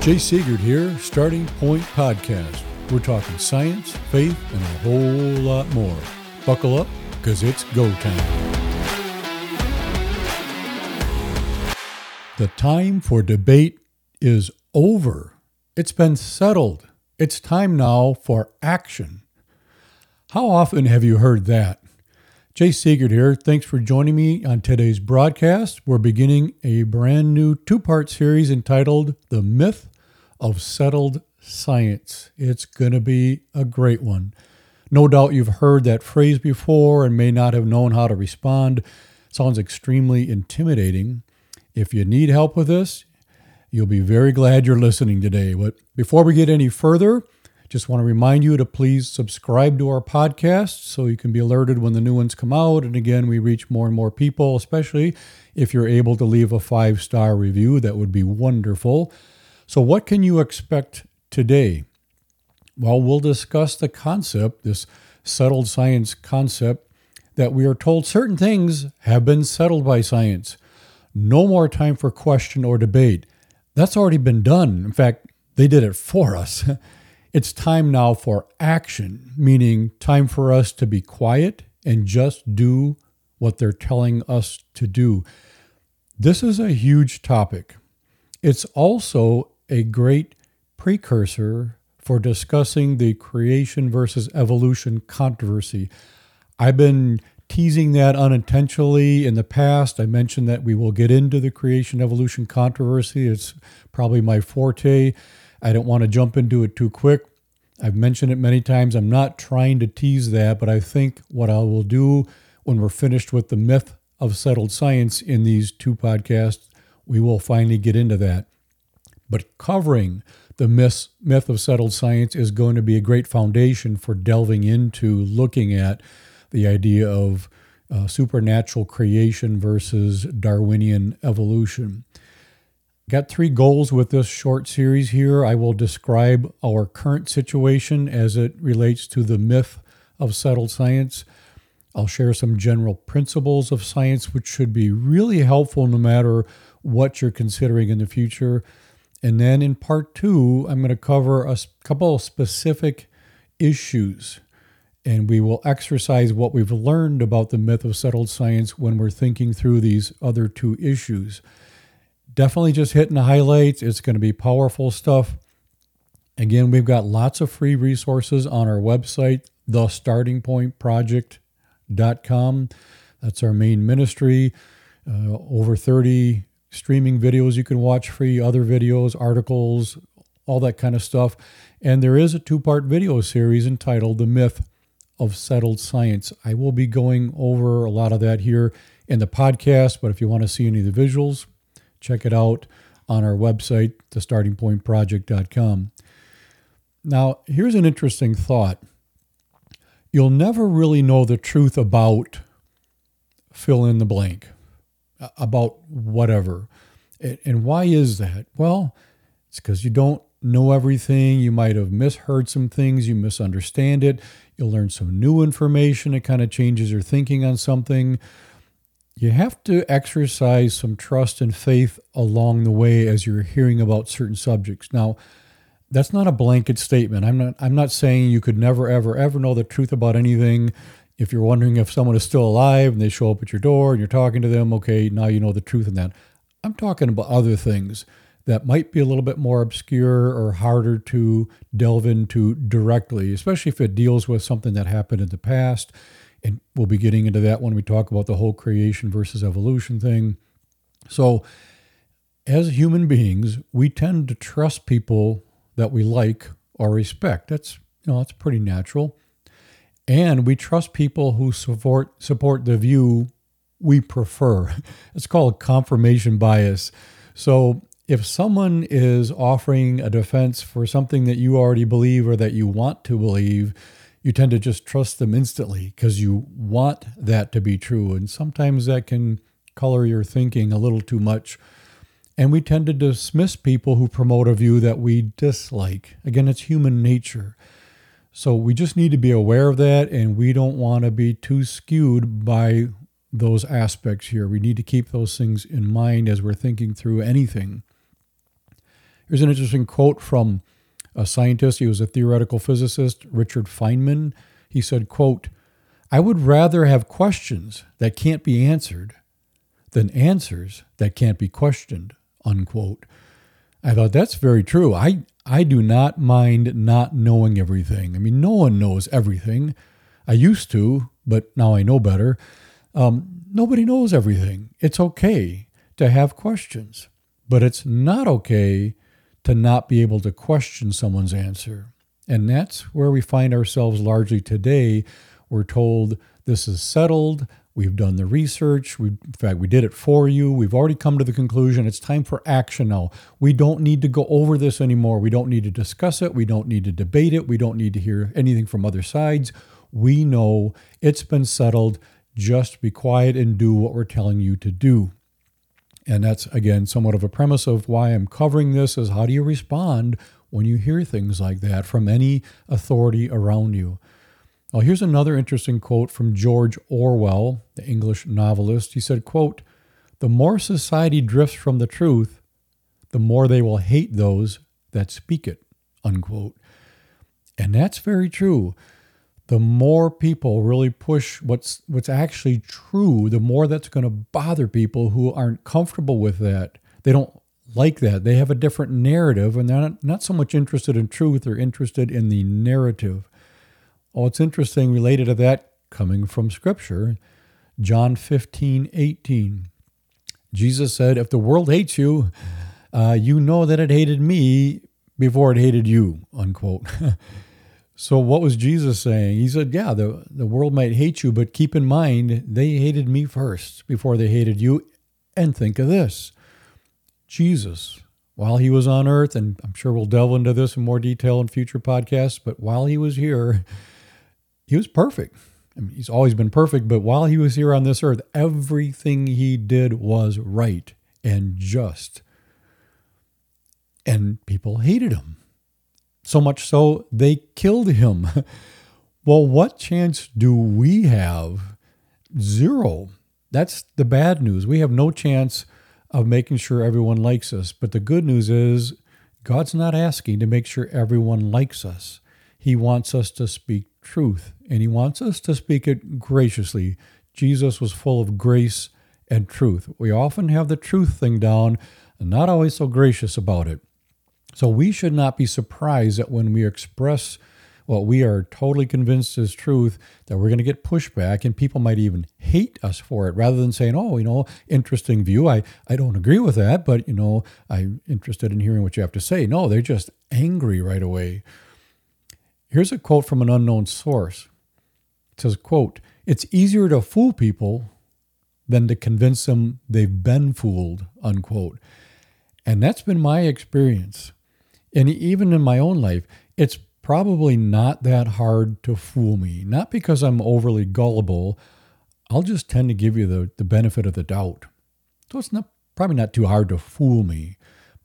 Jay Seegert here, Starting Point Podcast. We're talking science, faith, and a whole lot more. Buckle up, because it's go time. The time for debate is over. It's been settled. It's time now for action. How often have you heard that? Jay Seegert here. Thanks for joining me on today's broadcast. We're beginning a brand new two part series entitled The Myth of Settled Science. It's going to be a great one. No doubt you've heard that phrase before and may not have known how to respond. sounds extremely intimidating. If you need help with this, you'll be very glad you're listening today. But before we get any further, just want to remind you to please subscribe to our podcast so you can be alerted when the new ones come out. And again, we reach more and more people, especially if you're able to leave a five star review. That would be wonderful. So, what can you expect today? Well, we'll discuss the concept, this settled science concept, that we are told certain things have been settled by science. No more time for question or debate. That's already been done. In fact, they did it for us. It's time now for action, meaning time for us to be quiet and just do what they're telling us to do. This is a huge topic. It's also a great precursor for discussing the creation versus evolution controversy. I've been teasing that unintentionally in the past. I mentioned that we will get into the creation evolution controversy. It's probably my forte. I don't want to jump into it too quick. I've mentioned it many times. I'm not trying to tease that, but I think what I will do when we're finished with the myth of settled science in these two podcasts, we will finally get into that. But covering the myth, myth of settled science is going to be a great foundation for delving into looking at the idea of uh, supernatural creation versus Darwinian evolution. Got three goals with this short series here. I will describe our current situation as it relates to the myth of settled science. I'll share some general principles of science, which should be really helpful no matter what you're considering in the future. And then in part two, I'm going to cover a couple of specific issues. And we will exercise what we've learned about the myth of settled science when we're thinking through these other two issues definitely just hitting the highlights. It's going to be powerful stuff. Again, we've got lots of free resources on our website, thestartingpointproject.com. That's our main ministry. Uh, over 30 streaming videos you can watch free, other videos, articles, all that kind of stuff. And there is a two part video series entitled The Myth of Settled Science. I will be going over a lot of that here in the podcast, but if you want to see any of the visuals, Check it out on our website, thestartingpointproject.com. Now, here's an interesting thought. You'll never really know the truth about fill in the blank, about whatever. And why is that? Well, it's because you don't know everything. You might have misheard some things. You misunderstand it. You'll learn some new information. It kind of changes your thinking on something you have to exercise some trust and faith along the way as you're hearing about certain subjects. Now, that's not a blanket statement. I'm not I'm not saying you could never ever ever know the truth about anything. If you're wondering if someone is still alive and they show up at your door and you're talking to them, okay, now you know the truth in that. I'm talking about other things that might be a little bit more obscure or harder to delve into directly, especially if it deals with something that happened in the past and we'll be getting into that when we talk about the whole creation versus evolution thing. So, as human beings, we tend to trust people that we like or respect. That's you know that's pretty natural, and we trust people who support support the view we prefer. It's called confirmation bias. So if someone is offering a defense for something that you already believe or that you want to believe, you tend to just trust them instantly because you want that to be true. And sometimes that can color your thinking a little too much. And we tend to dismiss people who promote a view that we dislike. Again, it's human nature. So we just need to be aware of that, and we don't want to be too skewed by those aspects here. We need to keep those things in mind as we're thinking through anything. Here's an interesting quote from a scientist. He was a theoretical physicist, Richard Feynman. He said, quote, I would rather have questions that can't be answered than answers that can't be questioned, unquote. I thought that's very true. I, I do not mind not knowing everything. I mean, no one knows everything. I used to, but now I know better. Um, nobody knows everything. It's okay to have questions, but it's not okay to not be able to question someone's answer. And that's where we find ourselves largely today. We're told this is settled. We've done the research. We, in fact, we did it for you. We've already come to the conclusion it's time for action now. We don't need to go over this anymore. We don't need to discuss it. We don't need to debate it. We don't need to hear anything from other sides. We know it's been settled. Just be quiet and do what we're telling you to do. And that's, again, somewhat of a premise of why I'm covering this is how do you respond when you hear things like that from any authority around you? Well, here's another interesting quote from George Orwell, the English novelist. He said, quote, The more society drifts from the truth, the more they will hate those that speak it, unquote. And that's very true the more people really push what's what's actually true, the more that's going to bother people who aren't comfortable with that. They don't like that. They have a different narrative and they're not, not so much interested in truth, they're interested in the narrative. Oh, it's interesting related to that coming from scripture. John 15, 18. Jesus said, If the world hates you, uh, you know that it hated me before it hated you, unquote. So what was Jesus saying? He said, Yeah, the, the world might hate you, but keep in mind they hated me first before they hated you. And think of this Jesus, while he was on earth, and I'm sure we'll delve into this in more detail in future podcasts, but while he was here, he was perfect. I mean, he's always been perfect, but while he was here on this earth, everything he did was right and just. And people hated him so much so they killed him. well, what chance do we have? Zero. That's the bad news. We have no chance of making sure everyone likes us. But the good news is, God's not asking to make sure everyone likes us. He wants us to speak truth, and He wants us to speak it graciously. Jesus was full of grace and truth. We often have the truth thing down and not always so gracious about it. So we should not be surprised that when we express what we are totally convinced is truth, that we're going to get pushback and people might even hate us for it rather than saying, oh, you know, interesting view. I, I don't agree with that, but, you know, I'm interested in hearing what you have to say. No, they're just angry right away. Here's a quote from an unknown source. It says, quote, it's easier to fool people than to convince them they've been fooled, unquote. And that's been my experience. And even in my own life, it's probably not that hard to fool me. Not because I'm overly gullible. I'll just tend to give you the, the benefit of the doubt. So it's not probably not too hard to fool me.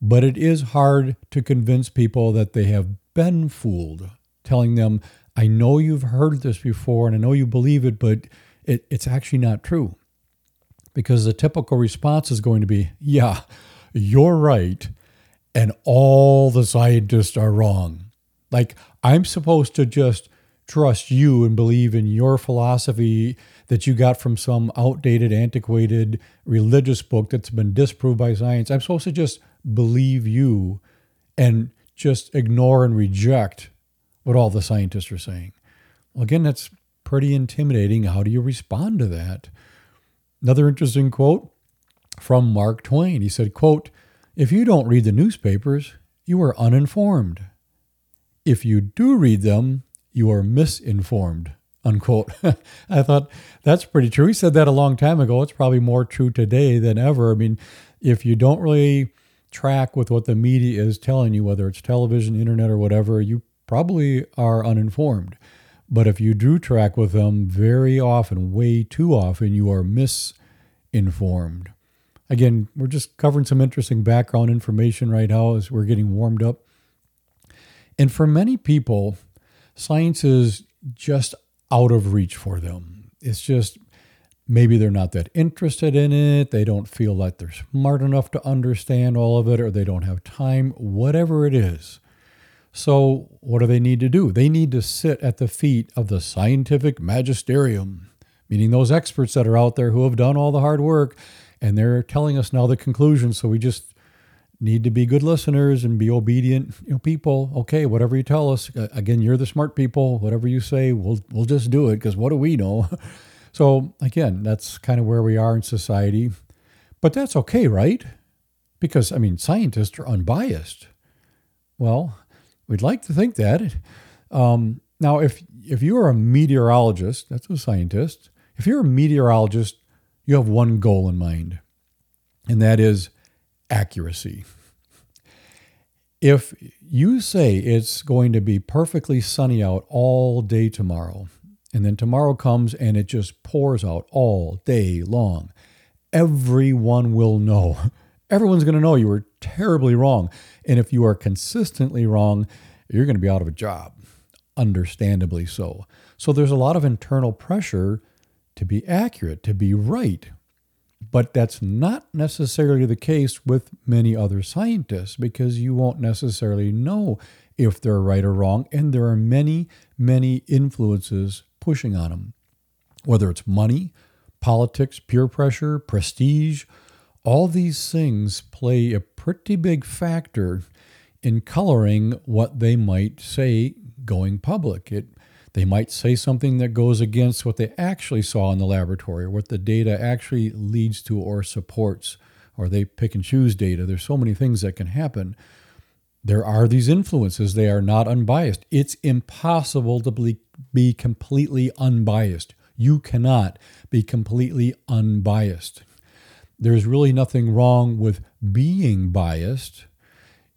But it is hard to convince people that they have been fooled, telling them, I know you've heard this before and I know you believe it, but it, it's actually not true. Because the typical response is going to be, Yeah, you're right and all the scientists are wrong. Like, I'm supposed to just trust you and believe in your philosophy that you got from some outdated, antiquated religious book that's been disproved by science. I'm supposed to just believe you and just ignore and reject what all the scientists are saying. Well, again, that's pretty intimidating. How do you respond to that? Another interesting quote from Mark Twain. He said, quote, if you don't read the newspapers, you are uninformed. If you do read them, you are misinformed. Unquote. I thought that's pretty true. He said that a long time ago. It's probably more true today than ever. I mean, if you don't really track with what the media is telling you, whether it's television, internet, or whatever, you probably are uninformed. But if you do track with them very often, way too often, you are misinformed. Again, we're just covering some interesting background information right now as we're getting warmed up. And for many people, science is just out of reach for them. It's just maybe they're not that interested in it. They don't feel like they're smart enough to understand all of it, or they don't have time, whatever it is. So, what do they need to do? They need to sit at the feet of the scientific magisterium, meaning those experts that are out there who have done all the hard work and they're telling us now the conclusion. So, we just need to be good listeners and be obedient you know, people. Okay, whatever you tell us, again, you're the smart people. Whatever you say, we'll, we'll just do it because what do we know? So, again, that's kind of where we are in society. But that's okay, right? Because, I mean, scientists are unbiased. Well, we'd like to think that. Um, now, if, if you're a meteorologist, that's a scientist, if you're a meteorologist, you have one goal in mind, and that is accuracy. If you say it's going to be perfectly sunny out all day tomorrow, and then tomorrow comes and it just pours out all day long. Everyone will know. Everyone's going to know you were terribly wrong. And if you are consistently wrong, you're going to be out of a job, understandably so. So there's a lot of internal pressure to be accurate, to be right. But that's not necessarily the case with many other scientists because you won't necessarily know if they're right or wrong. And there are many, many influences pushing on them, whether it's money, politics, peer pressure, prestige. All these things play a pretty big factor in coloring what they might say going public. It, they might say something that goes against what they actually saw in the laboratory or what the data actually leads to or supports, or they pick and choose data. There's so many things that can happen there are these influences. They are not unbiased. It's impossible to be, completely unbiased. You cannot be completely unbiased. There's really nothing wrong with being biased.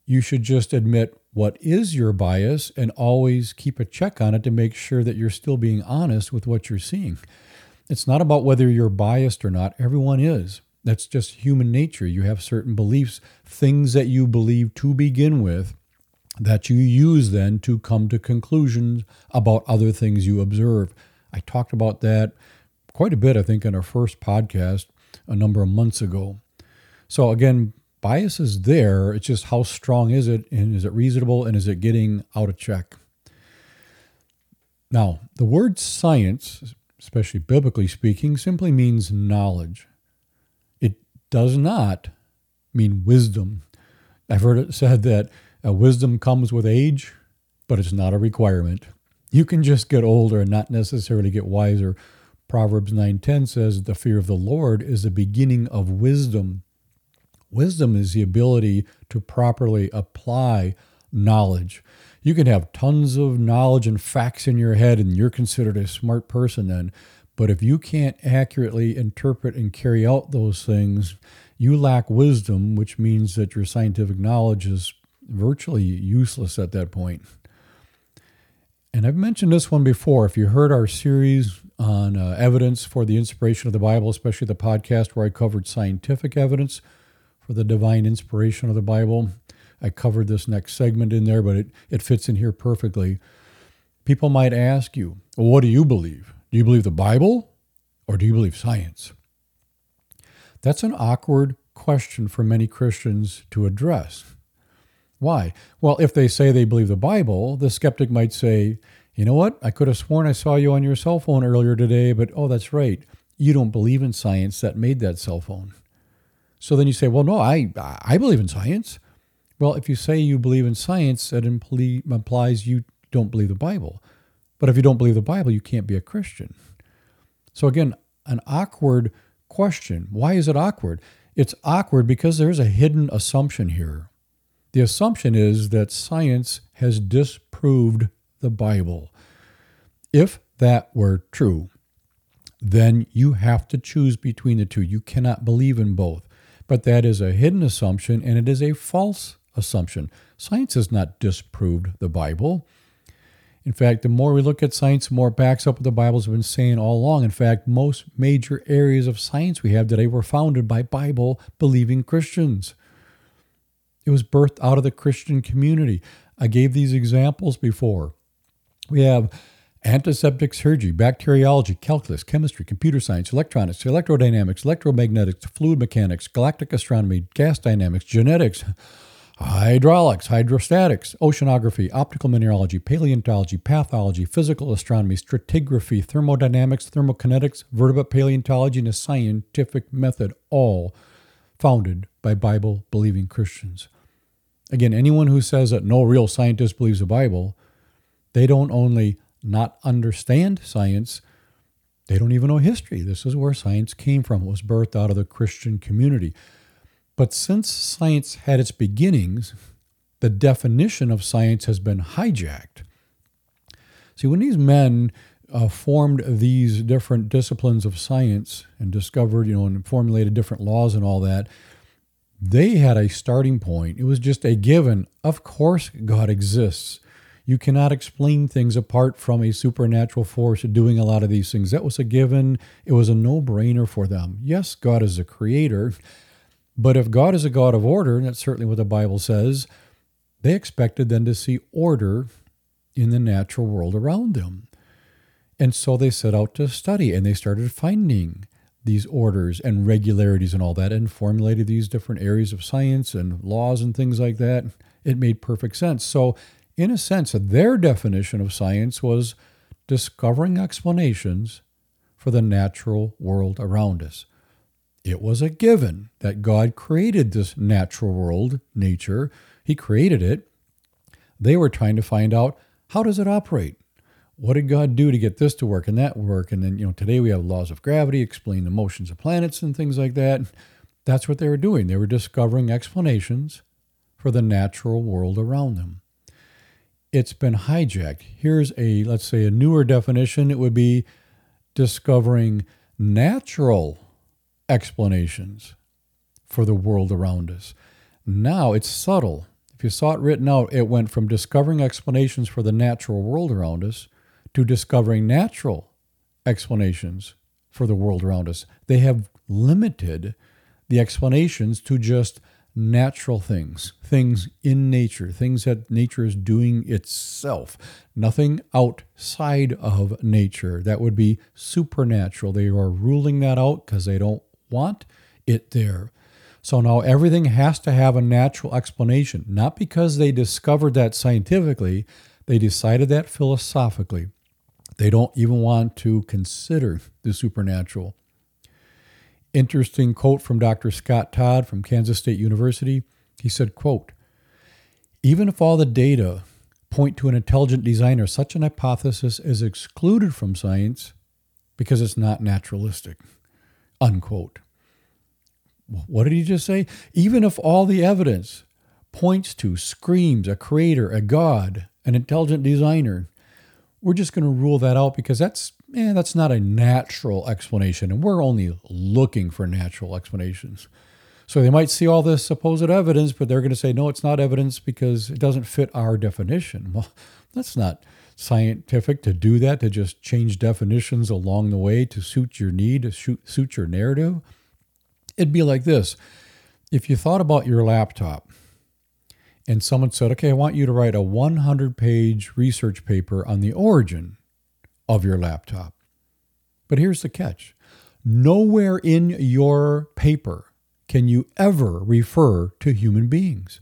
You should just admit what is your bias and always keep a check on it to make sure that you're still being honest with what you're seeing. It's not about whether you're biased or not, everyone is. That's just human nature. You have certain beliefs, things that you believe to begin with, that you use then to come to conclusions about other things you observe. I talked about that quite a bit, I think, in our first podcast a number of months ago. So, again, bias is there. It's just how strong is it, and is it reasonable, and is it getting out of check? Now, the word science, especially biblically speaking, simply means knowledge It does not mean wisdom. I've heard it said that uh, wisdom comes with age, but it's not a requirement. You can just get older and not necessarily get wiser. Proverbs 9:10 says the fear of the Lord is the beginning of wisdom. Wisdom is the ability to properly apply knowledge. You can have tons of knowledge and facts in your head and you're considered a smart person then, but if you can't accurately interpret and carry out those things, you lack wisdom, which means that your scientific knowledge is virtually useless at that point. And I've mentioned this one before. If you heard our series on uh, evidence for the inspiration of the Bible, especially the podcast where I covered scientific evidence for the divine inspiration of the Bible, I covered this next segment in there, but it, it fits in here perfectly. People might ask you, well, what do you believe? Do you believe the Bible or do you believe science? That's an awkward question for many Christians to address. Why? Well, if they say they believe the Bible, the skeptic might say, you know what? I could have sworn I saw you on your cell phone earlier today, but oh, that's right. You don't believe in science that made that cell phone. So then you say, well, no, I, I believe in science. Well, if you say you believe in science, that implies you don't believe the Bible. But if you don't believe the Bible, you can't be a Christian. So, again, an awkward question. Why is it awkward? It's awkward because there's a hidden assumption here. The assumption is that science has disproved the Bible. If that were true, then you have to choose between the two. You cannot believe in both. But that is a hidden assumption and it is a false assumption. Science has not disproved the Bible. In fact, the more we look at science, the more it backs up what the Bible's been saying all along. In fact, most major areas of science we have today were founded by Bible believing Christians. It was birthed out of the Christian community. I gave these examples before. We have antiseptic surgery, bacteriology, calculus, chemistry, computer science, electronics, electrodynamics, electromagnetics, fluid mechanics, galactic astronomy, gas dynamics, genetics, hydraulics, hydrostatics, oceanography, optical mineralogy, paleontology, pathology, physical astronomy, stratigraphy, thermodynamics, thermokinetics, vertebrate paleontology, and a scientific method, all founded by Bible believing Christians. Again, anyone who says that no real scientist believes the Bible, they don't only not understand science, they don't even know history. This is where science came from. It was birthed out of the Christian community. But since science had its beginnings, the definition of science has been hijacked. See, when these men uh, formed these different disciplines of science and discovered, you know, and formulated different laws and all that, they had a starting point. It was just a given. Of course, God exists. You cannot explain things apart from a supernatural force doing a lot of these things. That was a given. It was a no brainer for them. Yes, God is a creator. But if God is a God of order, and that's certainly what the Bible says, they expected then to see order in the natural world around them. And so they set out to study and they started finding these orders and regularities and all that and formulated these different areas of science and laws and things like that. It made perfect sense. So, in a sense, their definition of science was discovering explanations for the natural world around us. It was a given that God created this natural world, nature. He created it. They were trying to find out how does it operate? What did God do to get this to work and that work? And then, you know, today we have laws of gravity, explain the motions of planets and things like that. That's what they were doing. They were discovering explanations for the natural world around them. It's been hijacked. Here's a, let's say, a newer definition. It would be discovering natural explanations for the world around us. Now it's subtle. If you saw it written out, it went from discovering explanations for the natural world around us to discovering natural explanations for the world around us. They have limited the explanations to just natural things, things in nature, things that nature is doing itself, nothing outside of nature. That would be supernatural. They are ruling that out because they don't want it there. So now everything has to have a natural explanation, not because they discovered that scientifically, they decided that philosophically. They don't even want to consider the supernatural. Interesting quote from Dr. Scott Todd from Kansas State University. He said, quote, even if all the data point to an intelligent designer, such an hypothesis is excluded from science because it's not naturalistic unquote. What did he just say? Even if all the evidence points to, screams a creator, a God, an intelligent designer, we're just going to rule that out because that's eh, that's not a natural explanation, and we're only looking for natural explanations. So they might see all this supposed evidence, but they're going to say, no, it's not evidence because it doesn't fit our definition. Well, that's not scientific to do that, to just change definitions along the way to suit your need, to suit your narrative. It'd be like this if you thought about your laptop and someone said, okay, I want you to write a 100 page research paper on the origin of your laptop. But here's the catch nowhere in your paper can you ever refer to human beings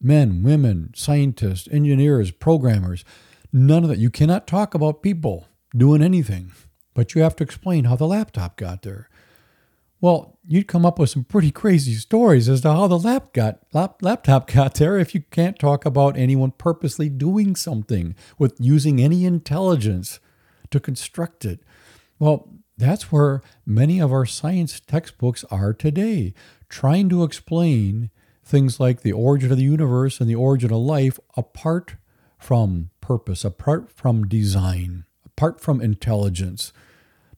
men, women, scientists, engineers, programmers. None of that. You cannot talk about people doing anything, but you have to explain how the laptop got there. Well, you'd come up with some pretty crazy stories as to how the lap got, lap, laptop got there if you can't talk about anyone purposely doing something with using any intelligence to construct it. Well, that's where many of our science textbooks are today, trying to explain things like the origin of the universe and the origin of life apart from purpose, apart from design, apart from intelligence.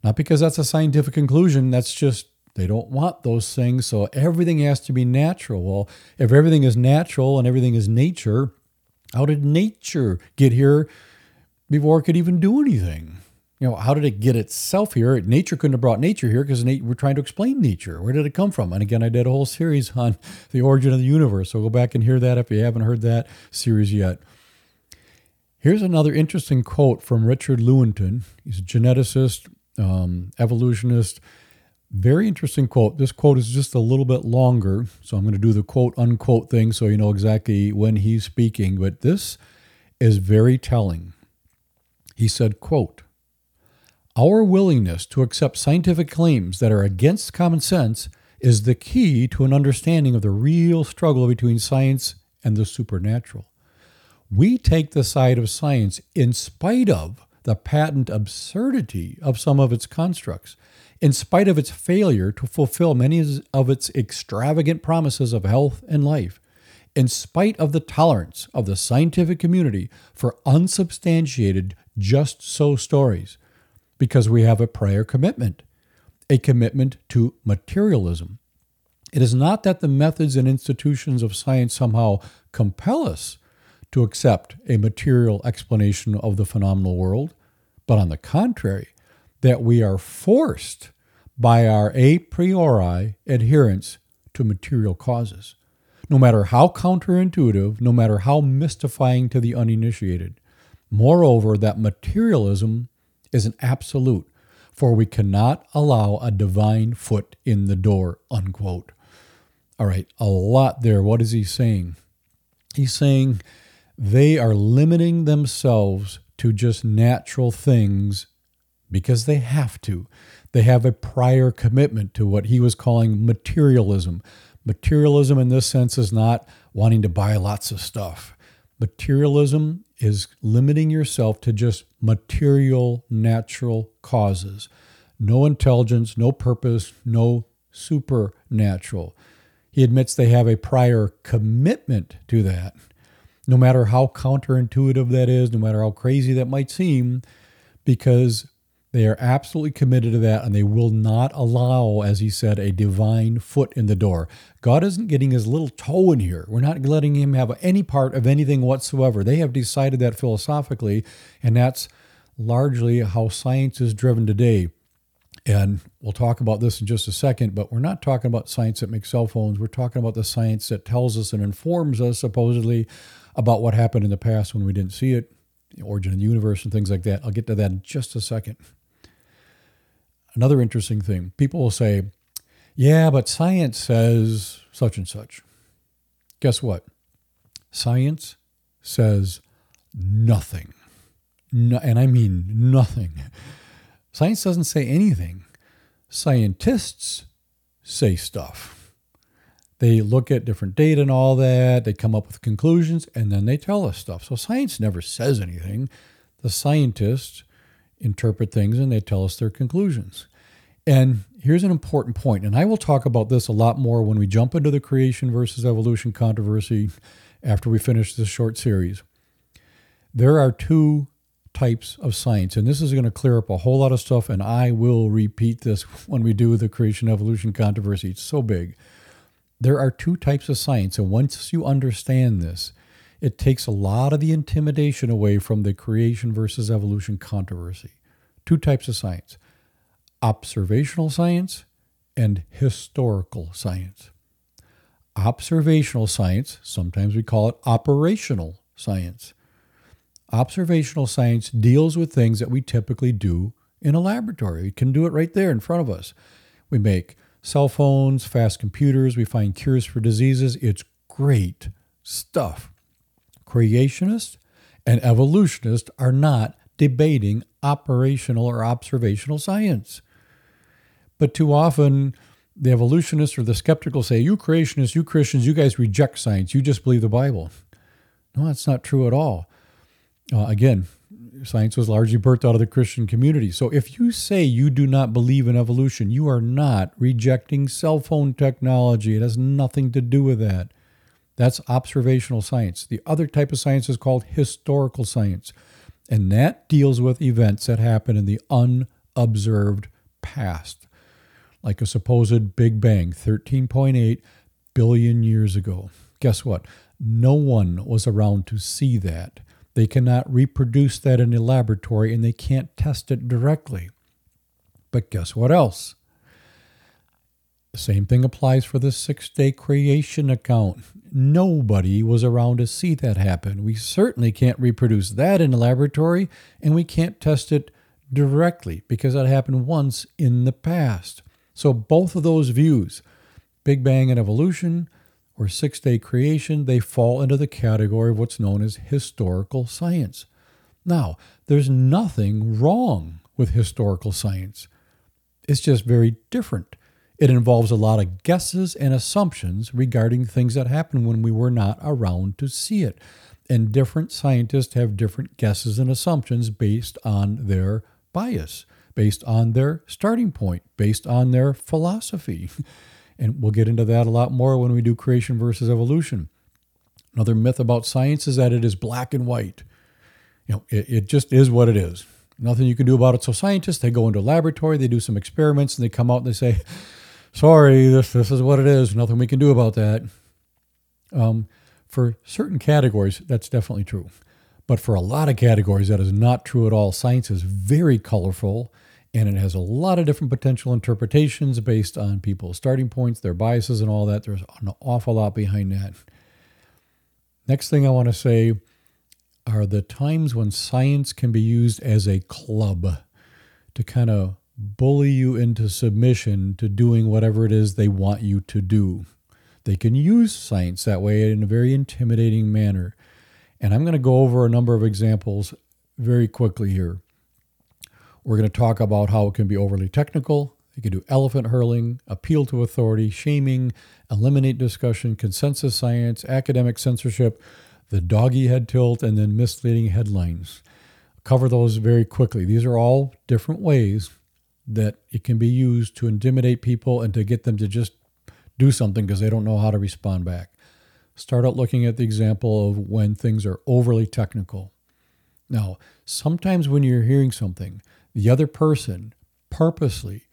Not because that's a scientific conclusion, that's just they don't want those things. So everything has to be natural. Well, if everything is natural and everything is nature, how did nature get here before it could even do anything? You know, how did it get itself here? Nature couldn't have brought nature here because we're trying to explain nature. Where did it come from? And again, I did a whole series on the origin of the universe. So go back and hear that if you haven't heard that series yet. Here's another interesting quote from Richard Lewontin. He's a geneticist, um, evolutionist. Very interesting quote. This quote is just a little bit longer, so I'm going to do the quote unquote thing so you know exactly when he's speaking, but this is very telling. He said, quote, Our willingness to accept scientific claims that are against common sense is the key to an understanding of the real struggle between science and the supernatural. We take the side of science in spite of the patent absurdity of some of its constructs, in spite of its failure to fulfill many of its extravagant promises of health and life, in spite of the tolerance of the scientific community for unsubstantiated just so stories, because we have a prior commitment, a commitment to materialism. It is not that the methods and institutions of science somehow compel us to accept a material explanation of the phenomenal world, but on the contrary, that we are forced by our a priori adherence to material causes, no matter how counterintuitive, no matter how mystifying to the uninitiated. Moreover, that materialism is an absolute, for we cannot allow a divine foot in the door. Unquote. All right, a lot there. What is he saying? He's saying they are limiting themselves to just natural things because they have to. They have a prior commitment to what he was calling materialism. Materialism, in this sense, is not wanting to buy lots of stuff. Materialism is limiting yourself to just material, natural causes. No intelligence, no purpose, no supernatural. He admits they have a prior commitment to that no matter how counterintuitive that is, no matter how crazy that might seem, because they are absolutely committed to that and they will not allow, as he said, a divine foot in the door. God isn't getting his little toe in here. We're not letting him have any part of anything whatsoever. They have decided that philosophically, and that's largely how science is driven today. And we'll talk about this in just a second, but we're not talking about science that makes cell phones. We're talking about the science that tells us and informs us, supposedly, about what happened in the past when we didn't see it, the origin of the universe, and things like that. I'll get to that in just a second. Another interesting thing people will say, yeah, but science says such and such. Guess what? Science says nothing. No, and I mean nothing. Science doesn't say anything. Scientists say stuff. They look at different data and all that, they come up with conclusions, and then they tell us stuff. So science never says anything. The scientists interpret things and they tell us their conclusions. And here's an important point, and I will talk about this a lot more when we jump into the creation versus evolution controversy after we finish this short series. There are two types of science, and this is going to clear up a whole lot of stuff, and I will repeat this when we do the creation evolution controversy. It's so big. There are two types of science, and once you understand this, it takes a lot of the intimidation away from the creation versus evolution controversy. Two types of science observational science and historical science. Observational science, sometimes we call it operational science. Observational science deals with things that we typically do in a laboratory. We can do it right there in front of us. We make cell phones, fast computers, we find cures for diseases. It's great stuff. Creationists and evolutionists are not debating operational or observational science. But too often, the evolutionists or the skeptical say, You creationists, you Christians, you guys reject science. You just believe the Bible. No, that's not true at all. Uh, again, science was largely birthed out of the Christian community. So if you say you do not believe in evolution, you are not rejecting cell phone technology. It has nothing to do with that. That's observational science. The other type of science is called historical science, and that deals with events that happen in the unobserved past, like a supposed Big Bang 13.8 billion years ago. Guess what? No one was around to see that. They cannot reproduce that in a laboratory and they can't test it directly. But guess what else? The same thing applies for the six day creation account. Nobody was around to see that happen. We certainly can't reproduce that in a laboratory, and we can't test it directly because that happened once in the past. So, both of those views, Big Bang and evolution or six day creation, they fall into the category of what's known as historical science. Now, there's nothing wrong with historical science, it's just very different. It involves a lot of guesses and assumptions regarding things that happened when we were not around to see it. And different scientists have different guesses and assumptions based on their bias, based on their starting point, based on their philosophy. And we'll get into that a lot more when we do creation versus evolution. Another myth about science is that it is black and white. You know, it, it just is what it is. Nothing you can do about it. So scientists, they go into a laboratory, they do some experiments, and they come out and they say, sorry, this, this is what it is. Nothing we can do about that. Um, for certain categories, that's definitely true. But for a lot of categories, that is not true at all. Science is very colorful and it has a lot of different potential interpretations based on people's starting points, their biases, and all that. There's an awful lot behind that. Next thing I want to say are the times when science can be used as a club to kind of bully you into submission to doing whatever it is they want you to do. They can use science that way in a very intimidating manner. And I'm going to go over a number of examples very quickly here. We're going to talk about how it can be overly technical. It can do elephant hurling, appeal to authority, shaming, eliminate discussion, consensus science, academic censorship, the doggy head tilt, and then misleading headlines. cover those very quickly. These are all different ways that it can be used to intimidate people and to get them to just do something because they don't know how to respond back. Start out looking at the example of when things are overly technical. Now, sometimes when you're hearing something, the other person purposely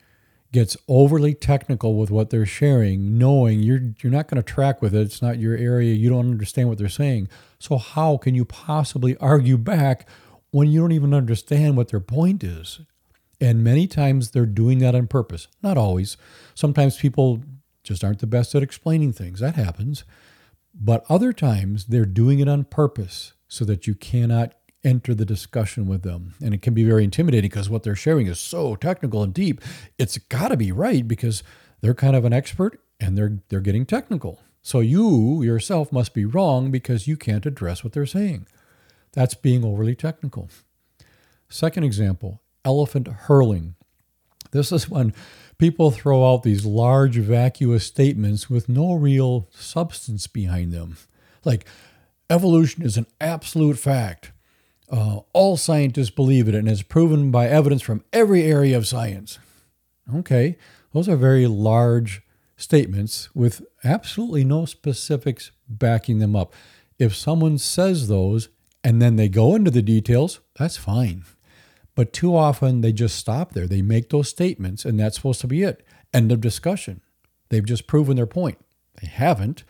gets overly technical with what they're sharing, knowing you're you're not going to track with it. It's not your area. You don't understand what they're saying. So how can you possibly argue back when you don't even understand what their point is? And many times they're doing that on purpose. Not always. Sometimes people just aren't the best at explaining things. That happens. But other times they're doing it on purpose so that you cannot enter the discussion with them. And it can be very intimidating because what they're sharing is so technical and deep. It's got to be right because they're kind of an expert and they're they're getting technical. So you yourself must be wrong because you can't address what they're saying. That's being overly technical. Second example, elephant hurling. This is when people throw out these large vacuous statements with no real substance behind them. Like evolution is an absolute fact. Uh, all scientists believe it and it's proven by evidence from every area of science. Okay, those are very large statements with absolutely no specifics backing them up. If someone says those and then they go into the details, that's fine. But too often they just stop there. They make those statements and that's supposed to be it. End of discussion. They've just proven their point. They haven't.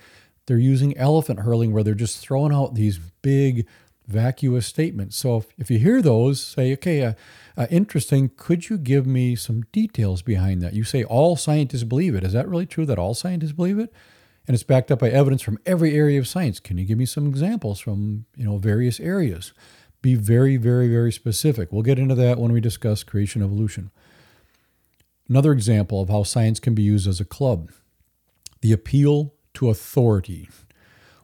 They're using elephant hurling where they're just throwing out these big vacuous statements. So if, if you hear those, say, okay, uh, uh, interesting, could you give me some details behind that? You say all scientists believe it. Is that really true that all scientists believe it? And it's backed up by evidence from every area of science. Can you give me some examples from you know various areas? Be very, very, very specific. We'll get into that when we discuss creation evolution. Another example of how science can be used as a club the appeal to authority.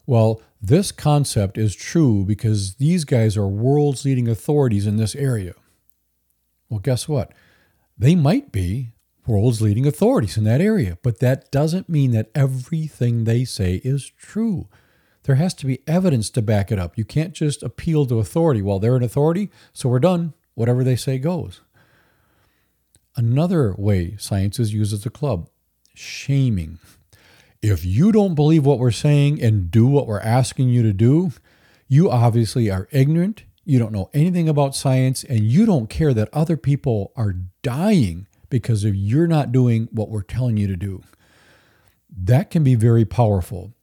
Well, this concept is true because these guys are world's leading authorities in this area. Well, guess what? They might be world's leading authorities in that area, but that doesn't mean that everything they say is true. There has to be evidence to back it up. You can't just appeal to authority. Well, they're an authority, so we're done. Whatever they say goes. Another way science is used as a club shaming. If you don't believe what we're saying and do what we're asking you to do, you obviously are ignorant, you don't know anything about science, and you don't care that other people are dying because of you're not doing what we're telling you to do. That can be very powerful.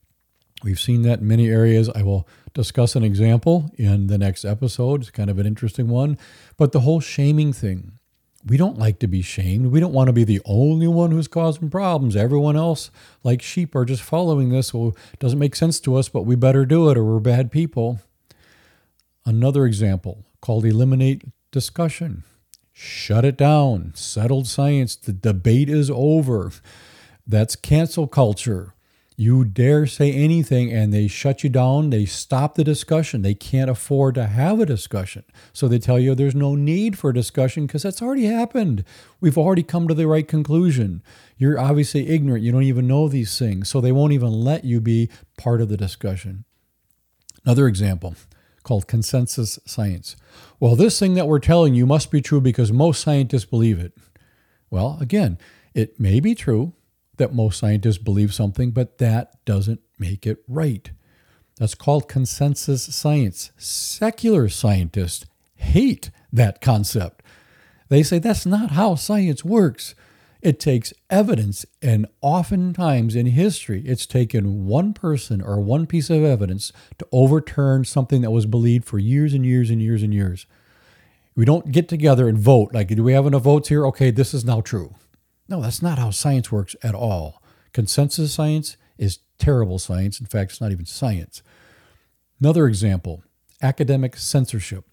We've seen that in many areas. I will discuss an example in the next episode. It's kind of an interesting one. But the whole shaming thing, We don't like to be shamed. We don't want to be the only one who's causing problems. Everyone else, like sheep, are just following this. Well, it doesn't make sense to us, but we better do it or we're bad people. Another example called eliminate discussion. Shut it down. Settled science. The debate is over. That's cancel culture. You dare say anything and they shut you down, they stop the discussion. They can't afford to have a discussion. So they tell you there's no need for a discussion because that's already happened. We've already come to the right conclusion. You're obviously ignorant. You don't even know these things. So they won't even let you be part of the discussion. Another example called consensus science. Well, this thing that we're telling you must be true because most scientists believe it. Well, again, it may be true, that most scientists believe something, but that doesn't make it right. That's called consensus science. Secular scientists hate that concept. They say that's not how science works. It takes evidence, and oftentimes in history, it's taken one person or one piece of evidence to overturn something that was believed for years and years and years and years. We don't get together and vote. Like, do we have enough votes here? Okay, this is now true. No, that's not how science works at all. Consensus science is terrible science. In fact, it's not even science. Another example academic censorship.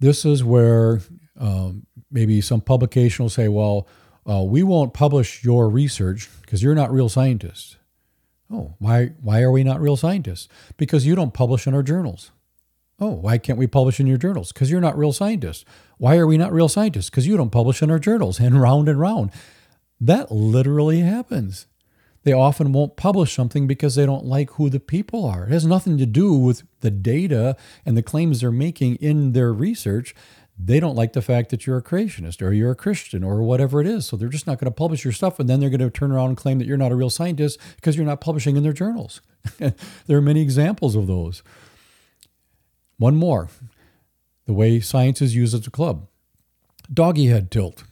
This is where um, maybe some publication will say, well, uh, we won't publish your research because you're not real scientists. Oh, why, why are we not real scientists? Because you don't publish in our journals. Oh, why can't we publish in your journals? Because you're not real scientists. Why are we not real scientists? Because you don't publish in our journals, and round and round. That literally happens. They often won't publish something because they don't like who the people are. It has nothing to do with the data and the claims they're making in their research. They don't like the fact that you're a creationist or you're a Christian or whatever it is. So they're just not going to publish your stuff. And then they're going to turn around and claim that you're not a real scientist because you're not publishing in their journals. there are many examples of those. One more the way science is used as a club doggy head tilt.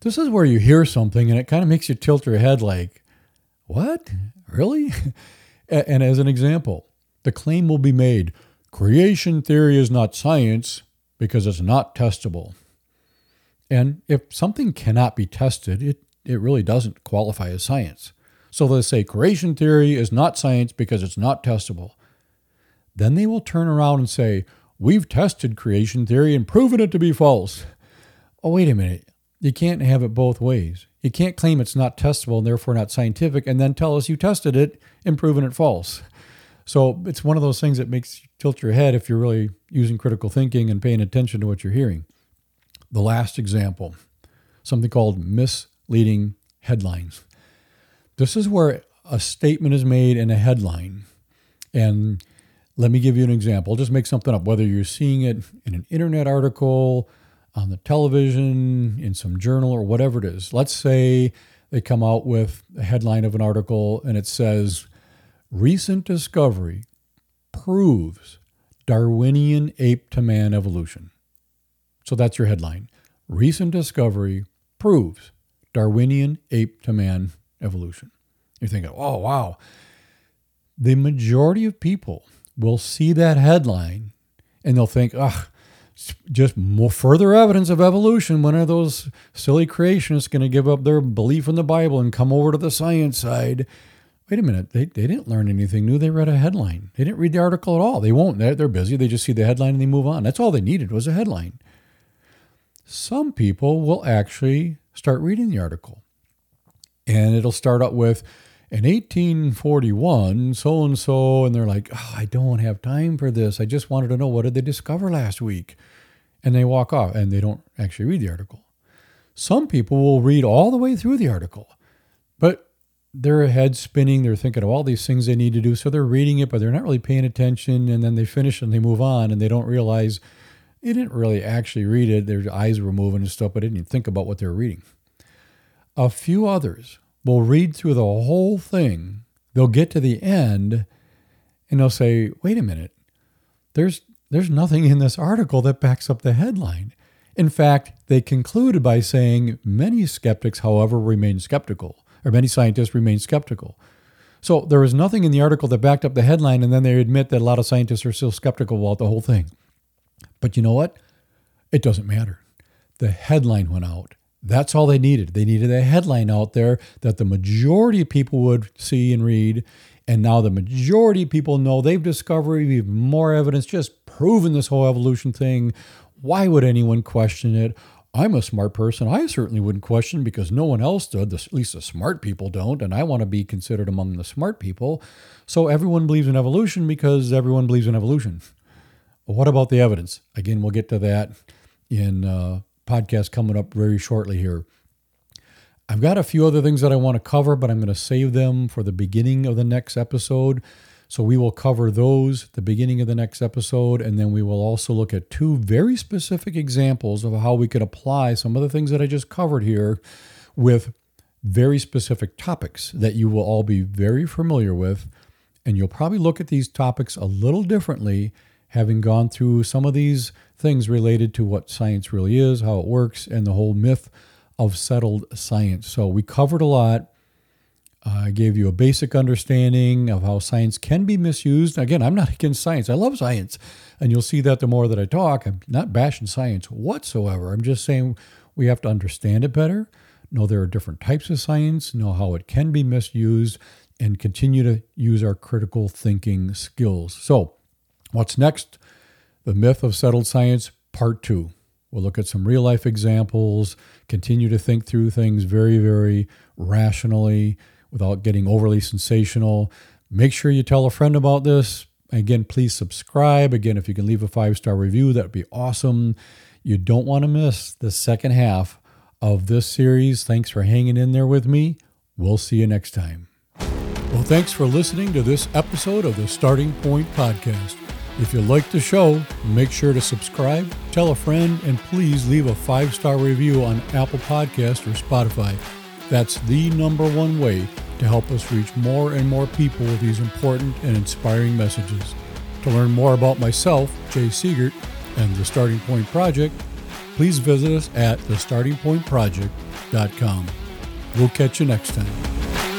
This is where you hear something and it kind of makes you tilt your head like, what? Really? and as an example, the claim will be made creation theory is not science because it's not testable. And if something cannot be tested, it, it really doesn't qualify as science. So they'll say creation theory is not science because it's not testable. Then they will turn around and say, We've tested creation theory and proven it to be false. Oh, wait a minute. You can't have it both ways. You can't claim it's not testable and therefore not scientific and then tell us you tested it and proven it false. So it's one of those things that makes you tilt your head if you're really using critical thinking and paying attention to what you're hearing. The last example, something called misleading headlines. This is where a statement is made in a headline and let me give you an example. Just make something up, whether you're seeing it in an internet article, on the television, in some journal, or whatever it is. Let's say they come out with a headline of an article and it says, Recent discovery proves Darwinian ape to man evolution. So that's your headline. Recent discovery proves Darwinian ape to man evolution. You're thinking, oh, wow. The majority of people will see that headline and they'll think, ugh, just more further evidence of evolution. When are those silly creationists going to give up their belief in the Bible and come over to the science side? Wait a minute, they, they didn't learn anything new. They read a headline. They didn't read the article at all. They won't. They're, they're busy. They just see the headline and they move on. That's all they needed was a headline. Some people will actually start reading the article. And it'll start out with, in 1841, so and so, and they're like, oh, I don't have time for this. I just wanted to know what did they discover last week? And they walk off and they don't actually read the article. Some people will read all the way through the article, but their head spinning. They're thinking of all these things they need to do. So they're reading it, but they're not really paying attention. And then they finish and they move on and they don't realize they didn't really actually read it. Their eyes were moving and stuff, but they didn't even think about what they were reading. A few others will read through the whole thing. They'll get to the end and they'll say, wait a minute, there's, there's nothing in this article that backs up the headline. In fact, they concluded by saying many skeptics, however, remain skeptical, or many scientists remain skeptical. So there was nothing in the article that backed up the headline, and then they admit that a lot of scientists are still skeptical about the whole thing. But you know what? It doesn't matter. the headline went out. That's all they needed. They needed a headline out there that the majority of people would see and read. And now the majority of people know they've discovered even more evidence, just proven this whole evolution thing. Why would anyone question it? I'm a smart person. I certainly wouldn't question because no one else did. At least the smart people don't. And I want to be considered among the smart people. So everyone believes in evolution because everyone believes in evolution. what about the evidence? Again, we'll get to that in uh, podcast coming up very shortly here. I've got a few other things that I want to cover, but I'm going to save them for the beginning of the next episode. So we will cover those the beginning of the next episode, and then we will also look at two very specific examples of how we can apply some of the things that I just covered here with very specific topics that you will all be very familiar with. And you'll probably look at these topics a little differently, having gone through some of these things related to what science really is, how it works, and the whole myth of settled science. So we covered a lot. I gave you a basic understanding of how science can be misused. Again, I'm not against science. I love science. And you'll see that the more that I talk. I'm not bashing science whatsoever. I'm just saying we have to understand it better, know there are different types of science, know how it can be misused, and continue to use our critical thinking skills. So, what's next? The Myth of Settled Science, Part 2. We'll look at some real life examples, continue to think through things very, very rationally without getting overly sensational. Make sure you tell a friend about this. Again, please subscribe. Again, if you can leave a five star review, that would be awesome. You don't want to miss the second half of this series. Thanks for hanging in there with me. We'll see you next time. Well, thanks for listening to this episode of the Starting Point Podcast. If you like the show, make sure to subscribe, tell a friend, and please leave a five star review on Apple Podcast or Spotify. That's the number one way to help us reach more and more people with these important and inspiring messages. To learn more about myself, Jay Seegert, and the Starting Point Project, please visit us at thestartingpointproject.com. We'll catch you next time.